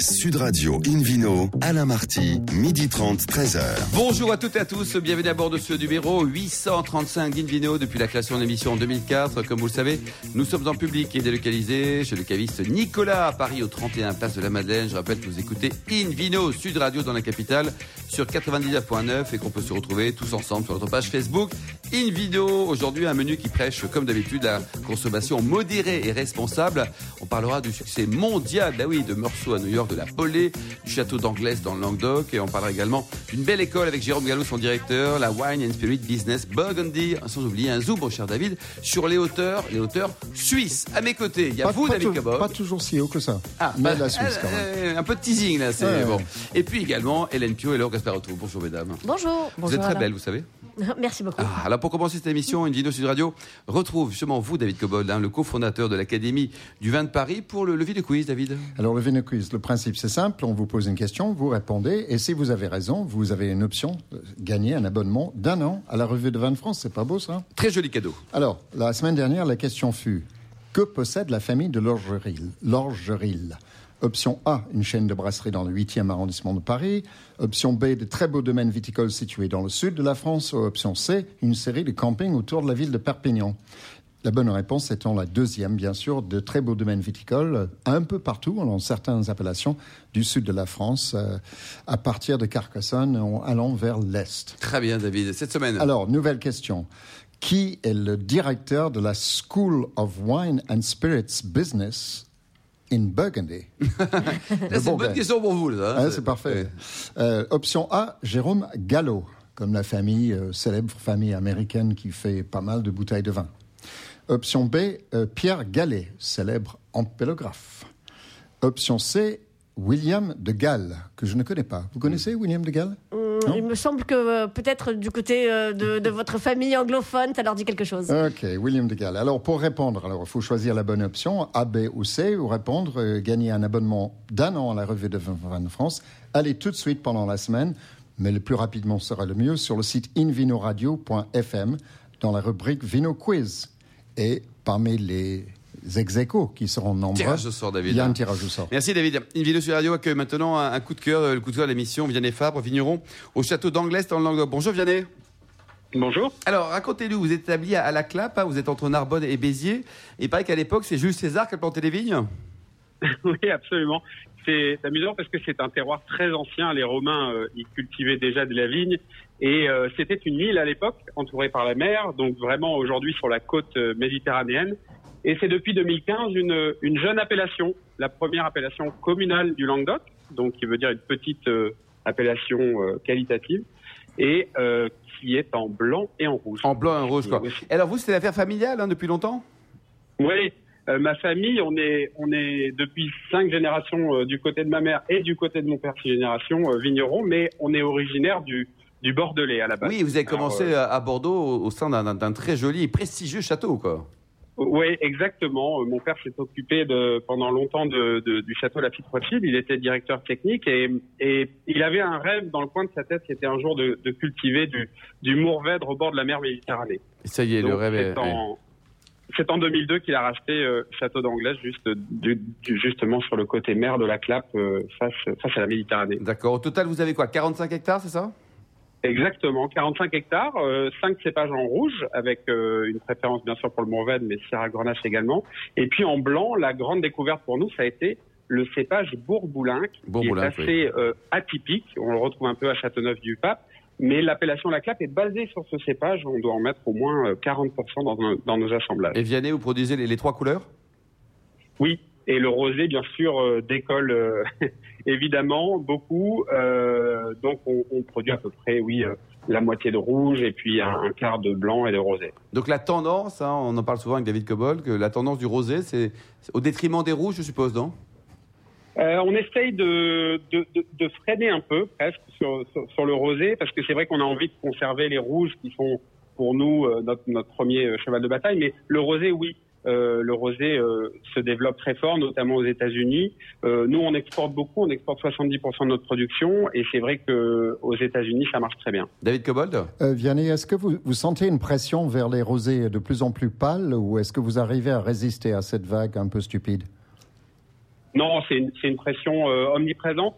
Sud Radio Invino, Alain Marty, midi 30, 13h. Bonjour à toutes et à tous, bienvenue à bord de ce numéro 835 d'Invino depuis la création de l'émission en 2004. Comme vous le savez, nous sommes en public et délocalisés chez le caviste Nicolas à Paris au 31 Place de la Madeleine. Je rappelle que vous écoutez Invino Sud Radio dans la capitale sur 99.9 et qu'on peut se retrouver tous ensemble sur notre page Facebook Invino. Aujourd'hui, un menu qui prêche comme d'habitude la consommation modérée et responsable. On parlera du succès mondial, bah oui, de Meursault à New York de la Polée, du château d'Anglaise dans le Languedoc. Et on parlera également d'une belle école avec Jérôme Gallo, son directeur, la Wine and Spirit Business Burgundy. Sans oublier un zoom, mon cher David, sur les hauteurs, les hauteurs suisses. À mes côtés, il y a vous, David Cabot. Pas toujours si haut que ça. Ah, mais bah, la Suisse quand même. euh, un peu de teasing là, c'est Ouais, bon. ouais. Et puis également Hélène Pio et Laure Gasparotto. Bonjour mesdames. Bonjour. vous êtes très belles, vous savez. Merci beaucoup. Ah, alors pour commencer cette émission, une vidéo Sud Radio retrouve justement vous, David Cobold, hein, le cofondateur de l'Académie du vin de Paris, pour le levier de quiz, David. Alors le Vino Quiz, le principe c'est simple, on vous pose une question, vous répondez, et si vous avez raison, vous avez une option, euh, gagner un abonnement d'un an à la revue de vin de France, c'est pas beau ça? Très joli cadeau. Alors, la semaine dernière, la question fut que possède la famille de Lorgeril? Lorgeril Option A, une chaîne de brasserie dans le 8e arrondissement de Paris. Option B, de très beaux domaines viticoles situés dans le sud de la France. Option C, une série de campings autour de la ville de Perpignan. La bonne réponse étant la deuxième, bien sûr, de très beaux domaines viticoles, un peu partout, dans certaines appellations du sud de la France, euh, à partir de Carcassonne, en allant vers l'est. Très bien, David. Cette semaine. Alors, nouvelle question. Qui est le directeur de la School of Wine and Spirits Business in Burgundy c'est une bonne question pour vous. Là, hein. Ah, C'est parfait. Euh, option A, Jérôme Gallo, comme la famille, euh, célèbre famille américaine qui fait pas mal de bouteilles de vin. Option B, euh, Pierre Gallet, célèbre ampélographe. Option C, William de Galles, que je ne connais pas. Vous connaissez William de Galles non. il me semble que euh, peut-être du côté euh, de, de votre famille anglophone, ça leur dit quelque chose. Ok, William de Galles. Alors, pour répondre, alors, il faut choisir la bonne option, A, B ou C, ou répondre, euh, gagner un abonnement d'un an à la revue de de France. Allez tout de suite pendant la semaine, mais le plus rapidement sera le mieux, sur le site invinoradio.fm, dans la rubrique Vino Quiz. Et parmi les ex qui seront nombreux, Tirage au sort, David. il y a un tirage au sort. Merci David. Une vidéo sur radio accueille maintenant un, coup de cœur, le coup de cœur de l'émission Vianney Fabre, vigneron, au château d'Anglaise dans le Languedoc. Bonjour Vianney. Bonjour. Alors racontez-nous, vous êtes établi à, à la Clappe, hein, vous êtes entre Narbonne et Béziers. Et il paraît qu'à l'époque, c'est Jules César qui a planté les vignes. Oui, absolument. C'est amusant parce que c'est un terroir très ancien. Les Romains euh, y cultivaient déjà de la vigne. Et euh, c'était une île à l'époque, entourée par la mer, donc vraiment aujourd'hui sur la côte euh, méditerranéenne. Et c'est depuis 2015 une, une jeune appellation, la première appellation communale du Languedoc, donc qui veut dire une petite euh, appellation euh, qualitative, et euh, qui est en blanc et en rouge. En blanc et en rouge, quoi. Et alors vous, c'était l'affaire familiale hein, depuis longtemps? Oui, ma famille, on est, on est depuis cinq générations du côté de ma mère et du côté de mon père, six générations vignerons, mais on est originaire du, du Bordelais à la base. Oui, vous avez commencé à Bordeaux au, sein d'un très joli et prestigieux château, quoi. Oui, exactement. Euh, Mon père s'est occupé de, pendant longtemps de, de- du château Lafitte Rothschild. Il était directeur technique et, et il avait un rêve dans le coin de sa tête, c'était un jour de, cultiver du, du mourvèdre au bord de la mer Méditerranée. Ça y est, le rêve est... c'est en, c'est en 2002 qu'il a racheté euh, Château d'Anglaise, juste du- du- justement sur le côté mer de la Clappe, euh, face, face à la Méditerranée. D'accord. Au total, vous avez quoi? 45 hectares, c'est ça? Exactement, 45 hectares, euh, 5 cépages en rouge, avec euh, une préférence bien sûr pour le Mourvèdre, mais Sierra Grenache également. Et puis en blanc, la grande découverte pour nous, ça a été le cépage Bourboulinc, qui est assez euh, atypique. On le retrouve un peu à Châteauneuf-du-Pape. Mais l'appellation La Clappe est basée sur ce cépage. On doit en mettre au moins euh, 40% dans, nos- dans nos assemblages. Et Vianney, vous produisez les, les trois couleurs? Oui, et le rosé, bien sûr, euh, décolle euh, évidemment beaucoup. Euh, donc, on, on produit à peu près, oui, euh, la moitié de rouge et puis un, un quart de blanc et de rosé. Donc la tendance, hein, on en parle souvent avec David Cobol, que la tendance du rosé, c'est au détriment des rouges, je suppose, non? Euh, on essaye de, de, de, de freiner un peu, presque, sur, sur, sur le rosé, parce que c'est vrai qu'on a envie de conserver les rouges qui sont, pour nous, notre, notre premier cheval de bataille. Mais le rosé, oui, euh, le rosé euh, se développe très fort, notamment aux États-Unis. Euh, nous, on exporte beaucoup, on exporte 70% de notre production, et c'est vrai que aux États-Unis, ça marche très bien. David Cobold? Euh, Vianney, est-ce que vous, vous sentez une pression vers les rosés de plus en plus pâles ou est-ce que vous arrivez à résister à cette vague un peu stupide? Non, c'est une, une pression euh, omniprésente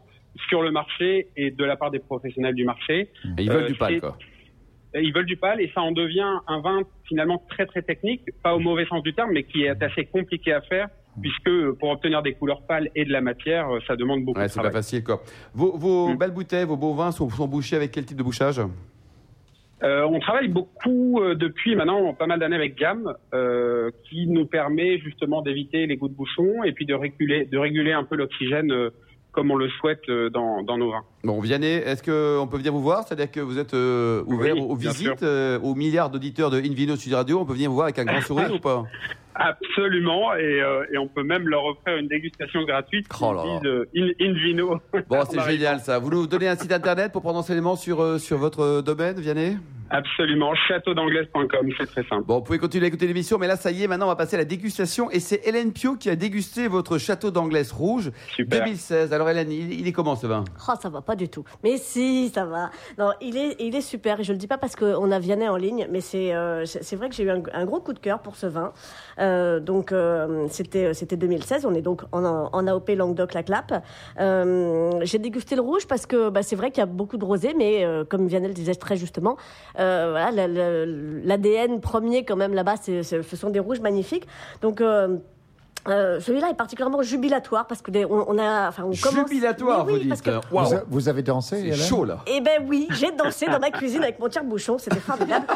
sur le marché et de la part des professionnels du marché. Et ils veulent Euh, du c'est- quoi. Ils veulent du pal et ça en devient un vin finalement très très technique, pas au mauvais sens du terme, mais qui est assez compliqué à faire puisque euh, pour obtenir des couleurs pâles et de la matière, euh, ça demande beaucoup Ouais, de c'est pas travail. facile, quoi. Vos, vos Mm. belles bouteilles, vos beaux vins sont, sont bouchés avec quel type de bouchage? Euh, on travaille beaucoup euh, depuis maintenant pas mal d'années avec Gamme, euh, qui nous permet justement d'éviter les goûts de bouchon et puis de réguler, de réguler un peu l'oxygène comme on le souhaite euh, dans, dans nos vins. Bon, Vianney, est-ce qu'on peut venir vous voir? C'est-à-dire que vous êtes euh, ouvert Oui, aux visites, euh, aux milliards d'auditeurs de Invino Sud Radio. On peut venir vous voir avec un grand sourire ou pas? Absolument, et, euh, et on peut même leur offrir une dégustation gratuite. Oh là là. Disent, euh, in, in vino. Bon, c'est génial ça. Vous nous donnez un site internet pour prendre enseignement sur, euh, sur votre domaine, Vianney? Absolument, châteaudanglaise.com, c'est très simple. Bon, vous pouvez continuer à écouter l'émission, mais là, ça y est, maintenant, on va passer à la dégustation. Et c'est Hélène Pio qui a dégusté votre château d'Anglaise rouge Super. 2016. Alors, Hélène, il, il est comment ce vin? Oh, ça va pas du tout. Mais si, ça va. Non, il est, il est super. Et je le dis pas parce qu'on a Vianney en ligne, mais c'est, euh, vrai que j'ai eu un, un gros coup de cœur pour ce vin. Euh, donc, euh, c'était, c'était 2016. On est donc en, AOP Languedoc-la-Clappe. Euh, j'ai dégusté le rouge parce que bah, c'est vrai qu'il y a beaucoup de rosé, mais euh, comme Vianney disait très justement, euh, la- la- l'ADN premier quand même là-bas, ce sont des rouges magnifiques. Donc, euh, euh, celui-là est particulièrement jubilatoire parce que on, on a, enfin, on commence. Jubilatoire, oui, vous dites. que Waouh, Vous, a- vous avez dansé, c'est Hélène chaud là. eh ben oui, j'ai dansé dans ma cuisine avec mon tire-bouchon, c'était formidable.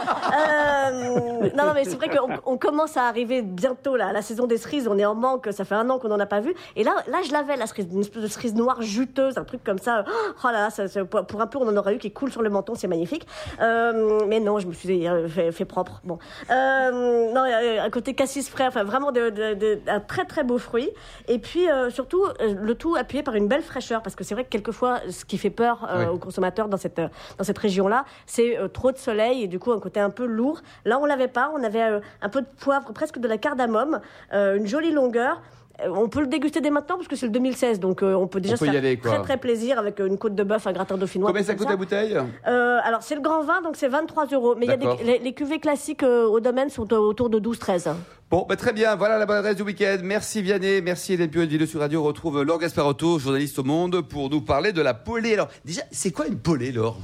Euh, non, non, mais c'est vrai qu'on on commence à arriver bientôt là, à la saison des cerises, on est en manque, ça fait un an qu'on n'en a pas vu. Et là, là, je l'avais la cerise, une espèce de cerise noire juteuse, un truc comme ça. Oh là là, ça, ça- pour un peu, on en aurait eu qui coule sur le menton, c'est magnifique. Euh, mais non, je me suis euh, fait, fait propre. Bon, euh, non, euh, un côté cassis frais, enfin vraiment de, de- de- un très très beau fruit. Et puis euh, surtout, euh, le tout appuyé par une belle fraîcheur, parce que c'est vrai que quelquefois, ce qui fait peur euh, aux consommateurs dans cette, dans cette région-là, c'est trop de soleil et du coup un côté un peu lourd. Là, on l'avait pas, on avait un peu de poivre, presque de la cardamome, une jolie longueur. Euh, On peut le déguster dès maintenant parce que c'est le 2016, donc euh, on peut déjà On peut se y faire aller, très très plaisir avec euh, une côte de bœuf, un gratin dauphinois. Combien ça coûte la bouteille euh, alors, c'est le grand vin, donc c'est 23 euros. Mais il y a des, les, les cuvées classiques euh, au domaine sont autour de 12-13. Bon, bah, très bien, voilà la bonne adresse du week-end. Merci Vianney, merci Hélène Pio de Vidéo sur Radio. On retrouve Laure Gasparotto, journaliste au Monde, pour nous parler de la polée. Alors, déjà, c'est quoi une polée, Laure?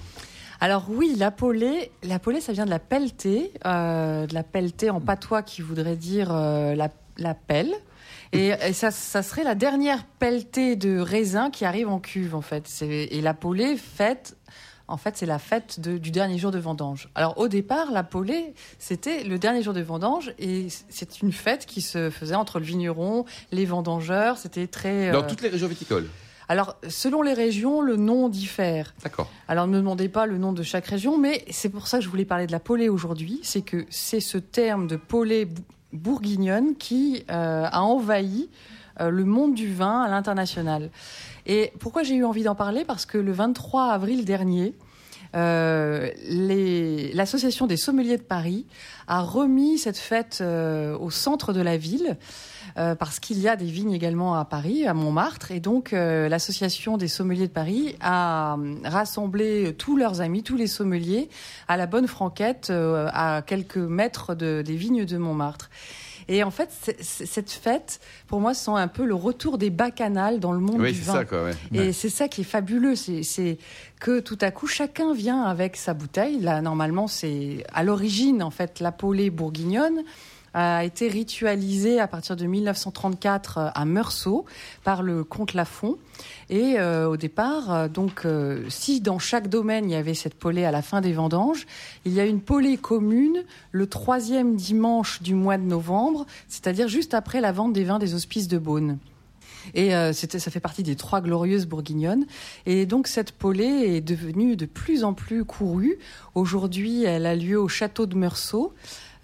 Alors oui, la polée, la polée, ça vient de la pelletée, euh, de la pelletée en patois qui voudrait dire euh, la, la pelle. Et, et ça, ça serait la dernière pelletée de raisin qui arrive en cuve, en fait. Et la polée fête, en fait, c'est la fête de- du dernier jour de vendange. Alors au départ, la polée, c'était le dernier jour de vendange et c'est une fête qui se faisait entre le vigneron, les vendangeurs. C'était très. Dans euh, toutes les régions viticoles. Alors selon les régions, le nom diffère. D'accord. Alors ne me demandez pas le nom de chaque région, mais c'est pour ça que je voulais parler de la polée aujourd'hui. C'est que c'est ce terme de polée bourguignonne qui euh, a envahi euh, le monde du vin à l'international. Et pourquoi j'ai eu envie d'en parler? Parce que le 23 avril dernier, euh, l'association des sommeliers de Paris a remis cette fête euh, au centre de la ville. euh, parce qu'il y a des vignes également à Paris, à Montmartre, et donc euh, l'association des sommeliers de Paris a euh, rassemblé tous leurs amis, tous les sommeliers, à la Bonne Franquette, euh, à quelques mètres de- des vignes de Montmartre. Et en fait, cette fête, pour moi, sent un peu le retour des bacchanales dans le monde Oui, du c'est vin. ça, quoi, ouais. Et c'est ça qui est fabuleux, c'est c'est que tout à coup chacun vient avec sa bouteille. Là, normalement, c'est à l'origine en fait la polée bourguignonne a été ritualisée à partir de 1934 euh, à Meursault par le comte Lafont. Et euh, au départ, euh, donc, si dans chaque domaine il y avait cette polée à la fin des vendanges, il y a une polée commune le troisième dimanche du mois de novembre, c'est-à-dire juste après la vente des vins des hospices de Beaune. Et ça fait partie des trois glorieuses bourguignonnes. Et donc cette polée est devenue de plus en plus courue. Aujourd'hui, elle a lieu au château de Meursault.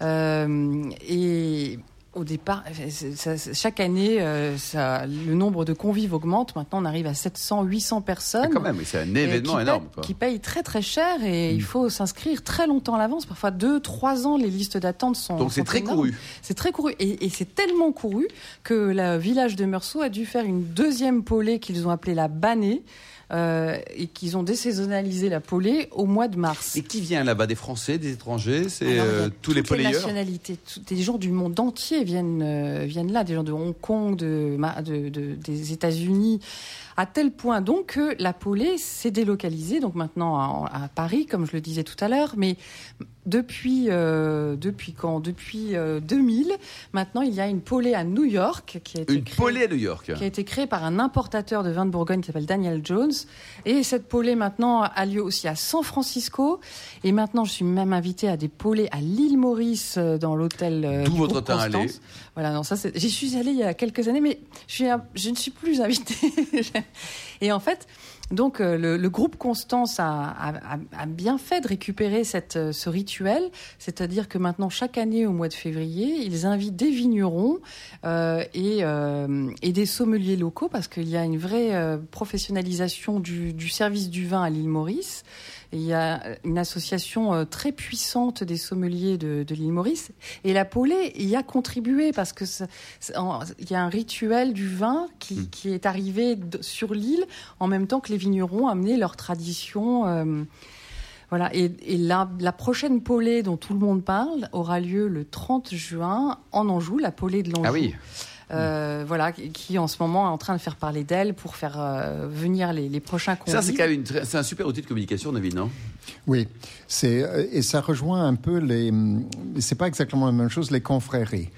Euh, et au départ, c'est- ça- ça- chaque année, euh, ça, le nombre de convives augmente. Maintenant, on arrive à 700, 800 personnes. Ah, quand même, c'est un événement qui énorme. paye- Quoi. qui paye très très cher et il faut s'inscrire très longtemps à l'avance. Parfois deux, trois ans, les listes d'attente sont. Donc c'est très énormes. couru. C'est très couru. Et, et c'est tellement couru que le village de Meursault a dû faire une deuxième polée qu'ils ont appelée la bannée. Euh, et qu'ils ont désaisonnalisé la polée au mois de mars. Et qui vient là-bas? Des Français, des étrangers? C'est euh, tous les toutes les nationalités, tout- des gens du monde entier viennent euh, viennent là, des gens de Hong Kong, de, Ma- de- de- des États-Unis, à tel point donc que la polée s'est délocalisée donc maintenant à, à Paris, comme je le disais tout à l'heure, mais depuis euh, depuis quand? Depuis euh, 2000, maintenant il y a une polée à New York qui a été Une créée polée à New York. qui a été créée par un importateur de vin de Bourgogne qui s'appelle Daniel Jones. Et cette polée maintenant a lieu aussi à San Francisco. Et maintenant, je suis même invitée à des polées à l'île Maurice euh, dans l'hôtel. euh, D'où votre teint allé. Voilà, non, ça, j'y suis allée il y a quelques années, mais je, suis un- je ne suis plus invitée. et en fait, donc euh, le, groupe Constance a, a- bien fait de récupérer euh, ce rituel, c'est-à-dire que maintenant chaque année au mois de février, ils invitent des vignerons euh, et, euh, des sommeliers locaux parce qu'il y a une vraie professionnalisation du service du vin à l'île Maurice. Et il y a une association euh, très puissante des sommeliers de, de l'île Maurice. Et la Polée y a contribué parce que il y a un rituel du vin qui, qui est arrivé sur l'île en même temps que les vignerons amenaient leur tradition. euh, voilà. Et, et la, la prochaine Polée dont tout le monde parle aura lieu le 30 juin en Anjou, la Polée de l'Anjou. Ah oui. Euh, voilà, qui- en ce moment est en train de faire parler d'elle pour faire euh, venir les, les prochains convives. Ça, c'est quand même une très- c'est un super outil de communication, David, non? Oui, c'est euh, et ça rejoint un peu les. hum, C'est pas exactement la même chose les confréries.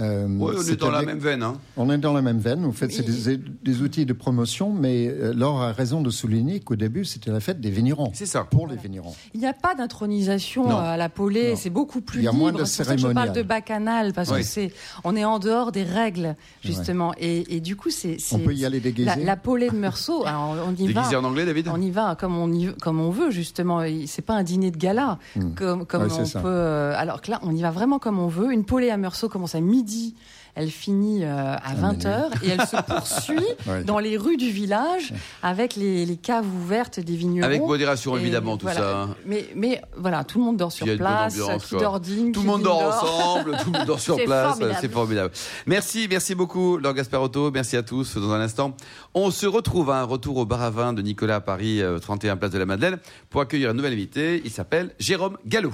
Euh, Oui, on est dans la même veine. Hein. On est dans la même veine. En fait, c'est des, des outils de promotion, mais euh, Laure a raison de souligner qu'au début, c'était la fête des vignerons. C'est ça. Pour les vignerons. Il n'y a pas d'intronisation à la Polée, c'est beaucoup plus Il y a libre. moins de ça que je parle de bacchanal parce Oui. que c'est, on est en dehors des règles justement, et, et du coup c'est, On peut y aller déguisé. La, la Polée de Meursault, alors on y Déguisé va. en anglais, David On y va comme on, y, comme on veut justement. Et C'est pas un dîner de gala comme, comme Hmm. Ouais, c'est on peut. euh, alors que là, on y va vraiment comme on veut. Une polée à Meursault commence à midi. Elle finit euh, à 20h et elle se poursuit Ouais. dans les rues du village avec les, les caves ouvertes des vignerons. Avec modération, Et évidemment, tout voilà. ça. hein. Mais, mais voilà, tout le monde dort sur place, ambiance, qui quoi. dort digne, Tout le monde dort ensemble, tout le monde dort sur place, c'est formidable. Merci, merci beaucoup, Laure Gasparotto, merci à tous. Dans un instant, on se retrouve à un retour au bar à vin de Nicolas à Paris, euh, 31 place de la Madeleine, pour accueillir un nouvel invité. Il s'appelle Jérôme Gallo.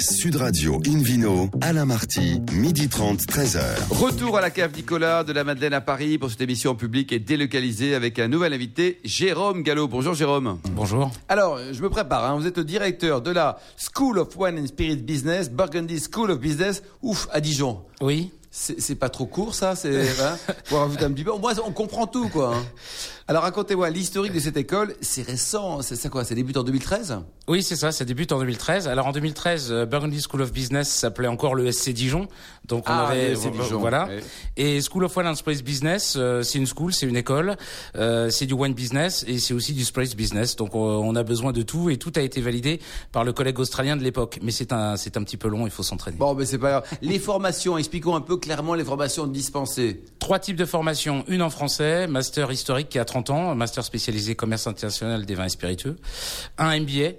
Sud Radio Invino, Alain Marty, midi 30, 13h. Retour à la cave Nicolas de la Madeleine à Paris pour cette émission en public et délocalisée avec un nouvel invité, Jérôme Gallo. Bonjour Jérôme. Bonjour. Alors, je me prépare. hein. Vous êtes le directeur de la School of Wine and Spirit Business, Burgundy School of Business, ouf, à Dijon. Oui. C'est pas trop court, ça C'est hein, pour un petit peu. Au moins, on comprend tout, quoi. hein. Alors, racontez-moi l'historique de cette école. C'est récent. C'est ça quoi C'est débute en 2013 Oui, c'est ça, ça débute en 2013. Alors en 2013, euh, Burgundy School of Business s'appelait encore le SC Dijon. Donc on Ah, avait Dijon, voilà. Et School of Wine and Spirits Business, euh, c'est une school, c'est une école, euh, c'est du wine business et c'est aussi du spirits business. Donc on, on a besoin de tout et tout a été validé par le collègue australien de l'époque. Mais c'est un c'est un petit peu long, il faut s'entraîner. Bon, mais c'est pas grave. Les formations, expliquons un peu clairement les formations dispensées. Trois types de formations, une en français, master historique qui a 30 ans, master spécialisé commerce international des vins et spiritueux, un MBA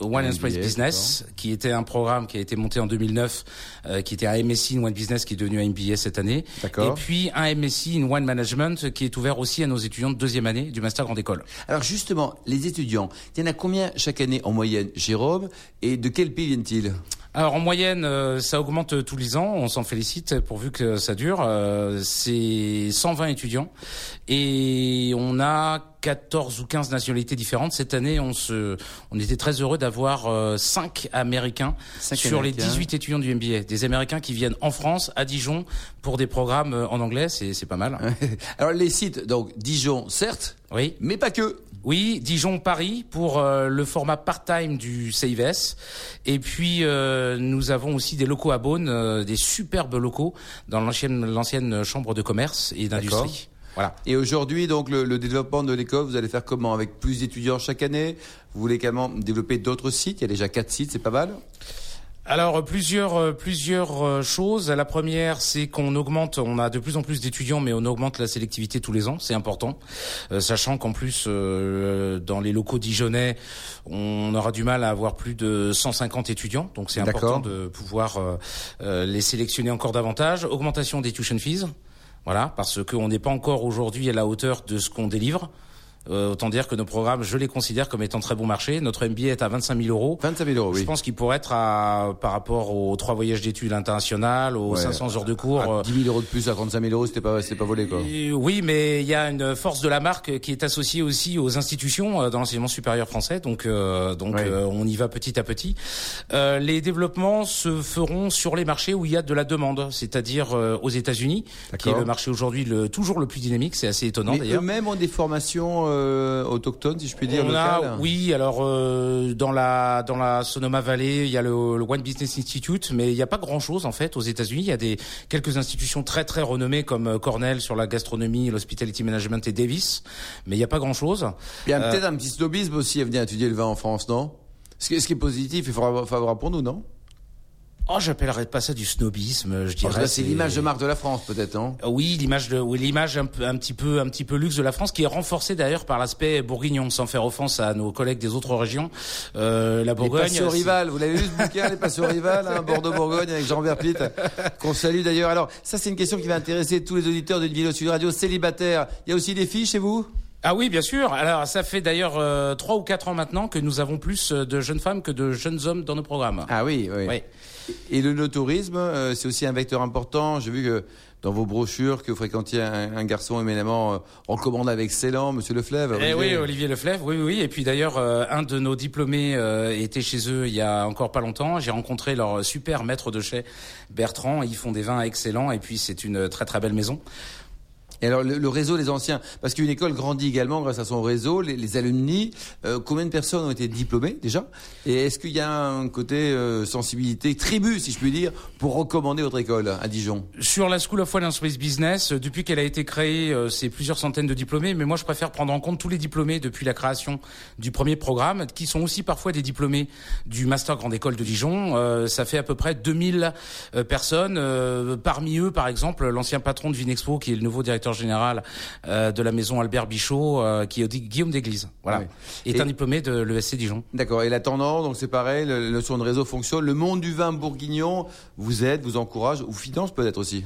Wine and Spirits MBA, Business, qui était un programme qui a été monté en 2009, euh, qui était un MSc in Wine Business, qui est devenu un MBA cette année. D'accord. Et puis un MSc in Wine Management, qui est ouvert aussi à nos étudiants de deuxième année du Master Grande École. Alors justement, les étudiants, il y en a combien chaque année en moyenne, Jérôme? Et de quel pays viennent-ils? Alors en moyenne, euh, ça augmente tous les ans. On s'en félicite pourvu que ça dure. Euh, c'est 120 étudiants et on a 14 ou 15 nationalités différentes. Cette année, on se, on était très heureux d'avoir euh, 5 Américains Cinq sur Américains. les 18 étudiants du MBA. Des Américains qui viennent en France, à Dijon, pour des programmes euh, en anglais. C'est, c'est pas mal. Alors les sites, donc Dijon, certes, Oui. mais pas que. Oui, Dijon-Paris pour euh, le format part-time du CIVS. Et puis, euh, nous avons aussi des locaux à Beaune, euh, des superbes locaux dans l'ancienne, l'ancienne chambre de commerce et d'industrie. Voilà. Et aujourd'hui, donc, le, le développement de l'école, vous allez faire comment Avec plus d'étudiants chaque année? Vous voulez également développer d'autres sites? Il y a déjà quatre sites, c'est pas mal Alors euh, plusieurs euh, plusieurs euh, choses. La première, c'est qu'on augmente, on a de plus en plus d'étudiants, mais on augmente la sélectivité tous les ans. C'est important, Euh, sachant qu'en plus euh, dans les locaux dijonnais, on aura du mal à avoir plus de 150 étudiants. Donc c'est important de pouvoir euh, les sélectionner encore davantage. Augmentation des tuition fees. Voilà, parce qu'on n'est pas encore aujourd'hui à la hauteur de ce qu'on délivre. Euh, autant dire que nos programmes, je les considère comme étant très bon marché. Notre MBA est à 25 000 euros. 25 000 euros, oui. Je pense qu'il pourrait être à, par rapport aux trois voyages d'études internationales, aux Ouais. 500 heures de cours. À euh, 10 000 euros de plus à 35 000 euros, c'était pas, c'était pas volé, quoi. et oui, mais il y a une force de la marque qui est associée aussi aux institutions euh, dans l'enseignement supérieur français. Donc, euh, donc euh, on y va petit à petit. Euh, les développements se feront sur les marchés où il y a de la demande, c'est-à-dire euh, aux États-Unis, qui est le marché aujourd'hui le, toujours le plus dynamique. C'est assez étonnant Mais d'ailleurs. eux-mêmes ont des formations euh, autochtones, si je puis dire, On a, oui, alors euh, dans la dans la Sonoma Valley, il y a le, le One Business Institute, mais il n'y a pas grand chose en fait aux États-Unis. Il y a des quelques institutions très très renommées comme euh, Cornell sur la gastronomie, l'hospitality management et Davis, mais il n'y a pas grand chose. Il y a Euh, peut-être un petit snobisme aussi à venir étudier le vin en France, non? Ce qui, est positif et favorable pour nous, non? Oh, j'appellerais pas ça du snobisme, je tout dirais. C'est l'image de marque de la France, peut-être, non? Euh, Oui, l'image de, oui, l'image un, un petit peu, un petit peu luxe de la France, qui est renforcée d'ailleurs par l'aspect bourguignon, sans faire offense à nos collègues des autres régions. Euh, la Les Bourgogne. c'est- rivales, vous l'avez lu ce bouquin, Les passions rivales, hein, Bordeaux-Bourgogne avec Jean Verpit, qu'on salue d'ailleurs. Alors, ça c'est une question qui va intéresser tous les auditeurs d'une vidéo Sud Radio célibataire. Il y a aussi des filles chez vous? Ah oui, bien sûr. Alors, ça fait d'ailleurs euh, trois ou quatre ans maintenant que nous avons plus euh, de jeunes femmes que de jeunes hommes dans nos programmes. Ah oui, oui. Oui. Et le no-tourisme, euh, c'est aussi un vecteur important. J'ai vu que dans vos brochures que vous fréquentiez un, un garçon éminemment euh, recommandé avec excellent, Monsieur Leflèvre. Eh oui, Olivier Leflèvre, oui, oui, oui. Et puis d'ailleurs, euh, un de nos diplômés euh, était chez eux il y a encore pas longtemps. J'ai rencontré leur super maître de chai, Bertrand. Ils font des vins excellents et puis c'est une très très belle maison. Et alors le, le réseau des anciens, parce qu'une école grandit également grâce à son réseau, les, les alumni. euh, combien de personnes ont été diplômées déjà? Et est-ce qu'il y a un côté euh, sensibilité tribu, si je puis dire, pour recommander votre école à Dijon? Sur la School of and Space Business, euh, depuis qu'elle a été créée, euh, c'est plusieurs centaines de diplômés, mais moi je préfère prendre en compte tous les diplômés depuis la création du premier programme, qui sont aussi parfois des diplômés du Master Grande École de Dijon. Euh, ça fait à peu près 2000 euh, personnes. Parmi eux, par exemple, l'ancien patron de Vinexpo, qui est le nouveau directeur général euh, de la maison Albert Bichot, euh, qui est Guillaume d'Église. Voilà. Est Et- un diplômé de l'ESC Dijon. D'accord. Et la tendance, donc c'est pareil, le- la notion de réseau fonctionne. Le monde du vin bourguignon vous aide, vous encourage, ou finance peut-être aussi?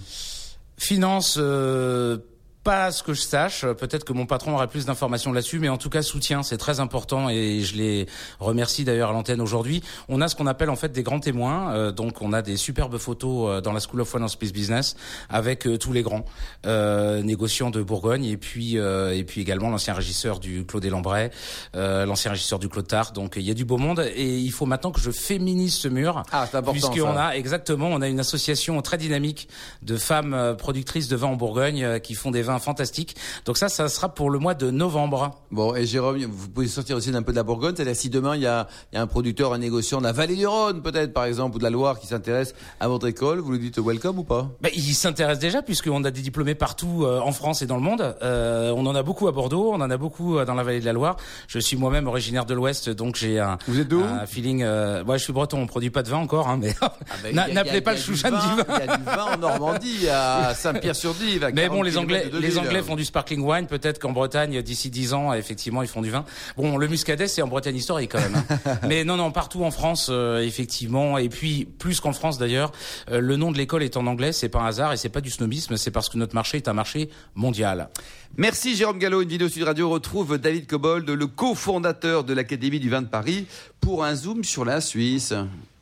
Finance, euh, pas à ce que je sache. Peut-être que mon patron aurait plus d'informations là-dessus, mais en tout cas soutien, c'est très important et je les remercie d'ailleurs à l'antenne aujourd'hui. On a ce qu'on appelle en fait des grands témoins. euh, donc on a des superbes photos euh, dans la School of Wine and Space Business avec euh, tous les grands euh, négociants de Bourgogne et puis euh, et puis également l'ancien régisseur du Claude Lambray, euh, l'ancien régisseur du Claude Tart. Donc il y a du beau monde et il faut maintenant que je féminise ce mur. Ah, c'est important, Puisqu'on a exactement, on a une association très dynamique de femmes productrices de vin en Bourgogne qui font des vins fantastiques. Donc ça, ça sera pour le mois de novembre. Bon, et Jérôme, vous pouvez sortir aussi d'un peu de la Bourgogne, c'est-à-dire si demain il y a, il y a un producteur, un négociant de la vallée du Rhône peut-être par exemple, ou de la Loire qui s'intéresse à votre école, vous lui dites welcome ou pas? Ben, il s'intéresse déjà puisqu'on a des diplômés partout euh, en France et dans le monde. Euh, on en a beaucoup à Bordeaux, on en a beaucoup euh, dans la vallée de la Loire. Je suis moi-même originaire de l'Ouest, donc j'ai un, Vous êtes un feeling. Euh, moi, je suis breton, on produit pas de vin encore, hein, mais ben, y y n'appelez pas il y le a du chouchan du vin. Il y a du vin en Normandie, à Saint-Pierre-sur-Dive. Mais 40 bon, les Anglais, les. Anglais font du sparkling wine. Peut-être qu'en Bretagne, d'ici 10 ans, effectivement, ils font du vin. Bon, le muscadet, c'est en Bretagne historique quand même. hein. Mais non, non, partout en France, euh, effectivement. Et puis, plus qu'en France d'ailleurs, euh, le nom de l'école est en anglais. C'est pas un hasard et c'est pas du snobisme. C'est parce que notre marché est un marché mondial. Merci Jérôme Gallo. Une vidéo Sud Radio retrouve David Cobold, le cofondateur de l'Académie du vin de Paris, pour un zoom sur la Suisse.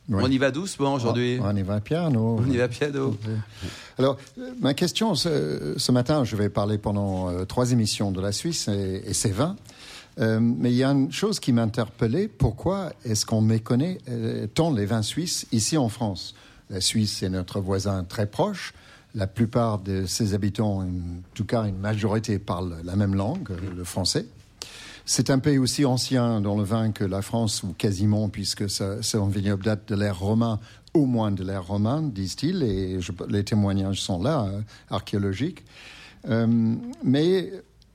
Oui. On y va doucement aujourd'hui. On y va piano. On y va piano. Alors, euh, ma question, ce, ce matin, je vais parler pendant euh, trois émissions de la Suisse et, et ses vins. Euh, mais il y a une chose qui m'interpellait. Pourquoi est-ce qu'on méconnaît euh, tant les vins suisses ici en France? La Suisse est notre voisin très proche. La plupart de ses habitants, en tout cas une majorité, parlent la même langue, le français. C'est un pays aussi ancien dans le vin que la France, ou quasiment, puisque ça- son vignoble date de l'ère romain, au moins de l'ère romaine, disent-ils, et les témoignages sont là, euh, archéologiques. Euh, mais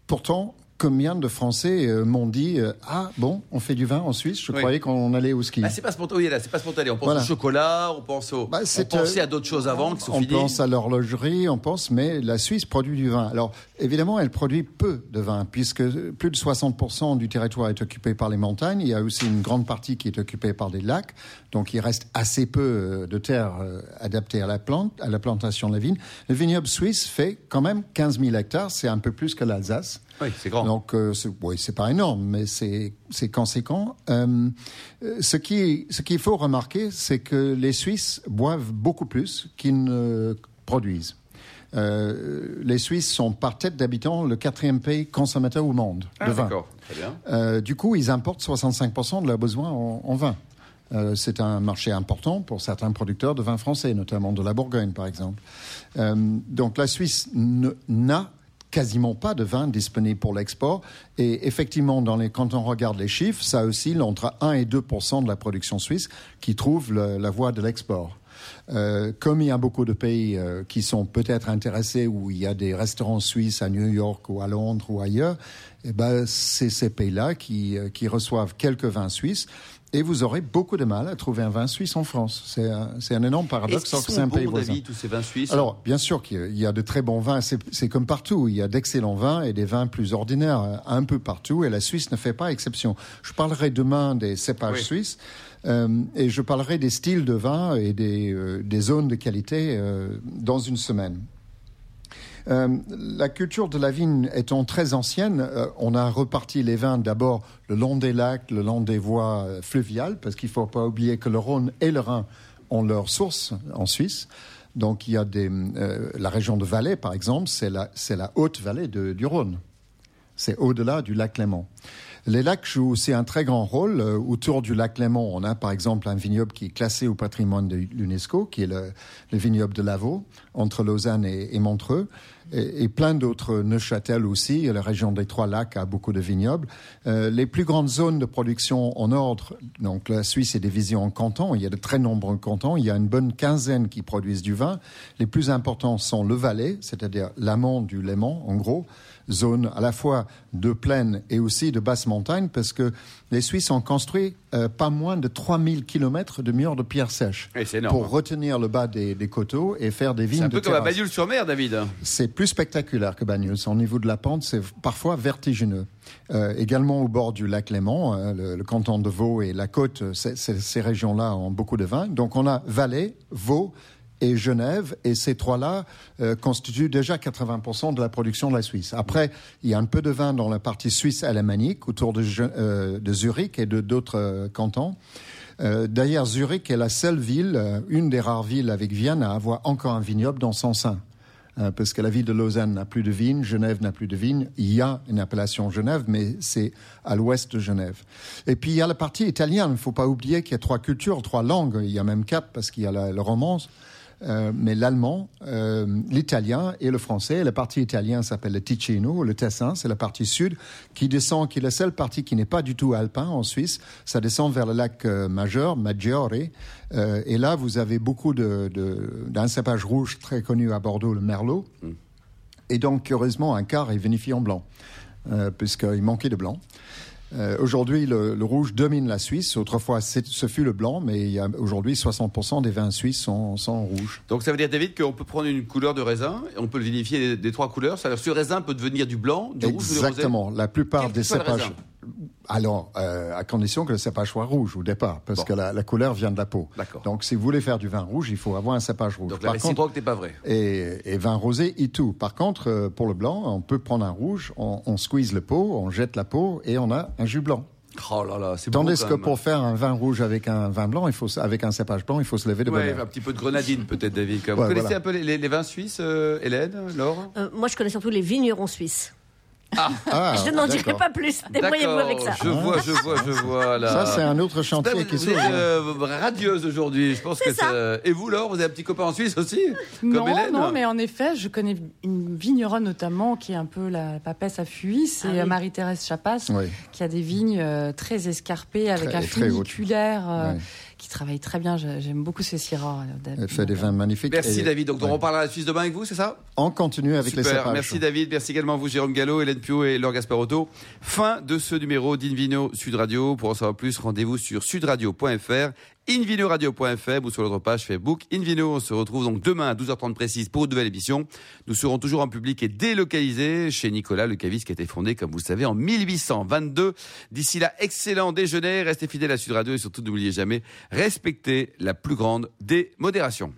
pourtant, combien de Français euh, m'ont dit euh, Ah, bon, on fait du vin en Suisse Je Oui. croyais qu'on allait au ski. Ah, c'est pas spontané. Oui, là, c'est pas spontané. On pense Voilà. au chocolat, on pense au. Bah, on pensait euh, à d'autres choses avant qui sont on finies. pense à l'horlogerie, on pense, mais la Suisse produit du vin. Alors, évidemment, elle produit peu de vin, puisque plus de 60% du territoire est occupé par les montagnes. Il y a aussi une grande partie qui est occupée par des lacs. Donc, il reste assez peu de terre euh, adaptée à la plante, à la plantation de la vigne. Le vignoble suisse fait quand même 15 000 hectares. C'est un peu plus que l'Alsace. Oui, c'est grand. Donc, euh, c'est- oui, c'est pas énorme, mais c'est c'est conséquent. Euh, euh, ce qui ce qu'il faut remarquer, c'est que les Suisses boivent beaucoup plus qu'ils ne produisent. Euh, les Suisses sont par tête d'habitants le quatrième pays consommateur au monde Ah, de vin. D'accord, très bien. Euh, du coup, ils importent 65% de leurs besoins en, en vin. Euh, c'est un marché important pour certains producteurs de vin français, notamment de la Bourgogne, par exemple. Euh, donc la Suisse ne- n'a quasiment pas de vin disponible pour l'export. Et effectivement, dans les, quand on regarde les chiffres, ça oscille entre 1 et 2% de la production suisse qui trouve la voie de l'export. Euh, comme il y a beaucoup de pays euh, qui sont peut-être intéressés, où il y a des restaurants suisses à New York ou à Londres ou ailleurs, eh ben, c'est ces pays-là qui, euh, qui reçoivent quelques vins suisses. Et vous aurez beaucoup de mal à trouver un vin suisse en France. C'est un, un énorme paradoxe, alors que c'est un pays voisin. Tous ces vins suisses Alors, bien sûr qu'il y a de très bons vins. C'est comme partout. Il y a d'excellents vins et des vins plus ordinaires euh, un peu partout. Et la Suisse ne fait pas exception. Je parlerai demain des cépages Oui. suisses. euh, et je parlerai des styles de vin et des, euh, des zones de qualité euh, dans une semaine. Euh, la culture de la vigne étant très ancienne, euh, on a reparti les vins d'abord le long des lacs, le long des voies euh, fluviales, parce qu'il ne faut pas oublier que le Rhône et le Rhin ont leur source en Suisse. Donc il y a des, la région de Valais, par exemple, c'est la, haute vallée du Rhône. C'est au-delà du lac Léman. Les lacs jouent aussi un très grand rôle. Autour du lac Léman, on a par exemple un vignoble qui est classé au patrimoine de l'UNESCO, qui est le, le vignoble de Lavaux, entre Lausanne et Montreux, et, et plein d'autres, Neuchâtel aussi, la région des Trois Lacs a beaucoup de vignobles. Euh, les plus grandes zones de production en ordre, donc la Suisse est divisée en cantons, il y a de très nombreux cantons, il y a une bonne quinzaine qui produisent du vin. Les plus importants sont le Valais, c'est-à-dire l'amont du Léman, en gros, zone à la fois de plaine et aussi de basse montagne, parce que les Suisses ont construit euh, pas moins de 3000 kilomètres de murs de pierre sèche c'est pour retenir le bas des, des coteaux et faire des C'est vignes un de peu comme à. Bagnoul-sur-Mer, David. C'est plus spectaculaire que Bagneux. Au niveau de la pente, c'est parfois vertigineux. Euh, également au bord du lac Léman, euh, le, canton de Vaud et la côte, c'est- c'est- ces régions-là ont beaucoup de vin. Donc on a Valais, Vaud et Genève, et ces trois-là euh, constituent déjà 80% de la production de la Suisse. Après, il y a un peu de vin dans la partie suisse alémanique, autour de, euh, de Zurich et de d'autres euh, cantons. Euh, D'ailleurs, Zurich est la seule ville, euh, une des rares villes avec Vienne, à avoir encore un vignoble dans son sein. Euh, parce que la ville de Lausanne n'a plus de vignes, Genève n'a plus de vignes. Il y a une appellation Genève, mais c'est à l'ouest de Genève. Et puis il y a la partie italienne. Il ne faut pas oublier qu'il y a trois cultures, trois langues. Il y a même quatre parce qu'il y a la, le romance. Euh, mais l'allemand, euh, l'italien et le français. La partie italienne s'appelle le Ticino, le Tessin, c'est la partie sud qui descend, qui est la seule partie qui n'est pas du tout alpin en Suisse. Ça descend vers le lac euh, majeur, Maggiore. Euh, et là, vous avez beaucoup de, de- d'un cépage rouge très connu à Bordeaux, le Merlot. Et donc, curieusement, un quart est vinifié en blanc, euh, puisqu'il manquait de blanc. Euh, aujourd'hui, le, le rouge domine la Suisse. Autrefois, ce fut le blanc, mais aujourd'hui 60% des vins suisses sont, sont en rouge. Donc ça veut dire, David, qu'on peut prendre une couleur de raisin et on peut le vinifier des, des trois couleurs. C'est-à-dire que ce raisin peut devenir du blanc, du rouge ou du rosé? Exactement. La plupart Quel des cépages. Alors, euh, à condition que le cépage soit rouge au départ, parce Bon. que la, la couleur vient de la peau. D'accord. Donc, si vous voulez faire du vin rouge, il faut avoir un cépage rouge. Donc la Par contre, réciproque n'est pas vraie. et, et vin rosé et tout. Par contre, euh, pour le blanc, on peut prendre un rouge, on, on squeeze le pot, on jette la peau et on a un jus blanc. Oh là là, c'est beau Tandis quand que même. pour faire un vin rouge avec un vin blanc, il faut, se- avec un cépage blanc, il faut se lever de bonne Ouais, heure. un petit peu de grenadine peut-être, David. Vous Ouais, connaissez voilà. un peu les, les- les vins suisses, euh, Hélène, Laure? Euh, moi, je connais surtout les vignerons suisses. Ah, je n'en dirai pas plus. Débrouillez-vous D'accord, avec ça. je vois, je vois, je vois là. Ça, c'est un autre chantier vous, qui s'ouvre. euh, radieuse aujourd'hui. Je pense que ça. c'est- Et vous, Laure, vous avez un petit copain en Suisse aussi Comme non, Hélène non, mais en effet, je connais une vigneronne notamment qui est un peu la papesse à fuir, c'est Ah oui. euh, Marie-Thérèse Chapas, Oui. qui a des vignes euh, très escarpées avec Très- un et très qui travaille très bien. J'ai- J'aime beaucoup ces syrahs. euh, Elle fait des vins magnifiques. Merci Et- David. Donc, on reparlera de la Suisse demain avec vous, c'est ça? On continue avec les Super, cépages. merci David, merci également à vous Jérôme Gallo, Hélène Pio et Laure Gasparotto. Fin de ce numéro d'Invino Sud Radio. Pour en savoir plus, rendez-vous sur sudradio.fr, invinoradio.fr ou sur notre page Facebook Invino. On se retrouve donc demain à 12h30 précise pour une nouvelle émission. Nous serons toujours en public et délocalisés chez Nicolas Le Caviste qui a été fondé, comme vous le savez, en 1822. D'ici là, excellent déjeuner, restez fidèles à Sud Radio et surtout n'oubliez jamais, respectez la plus grande des modérations.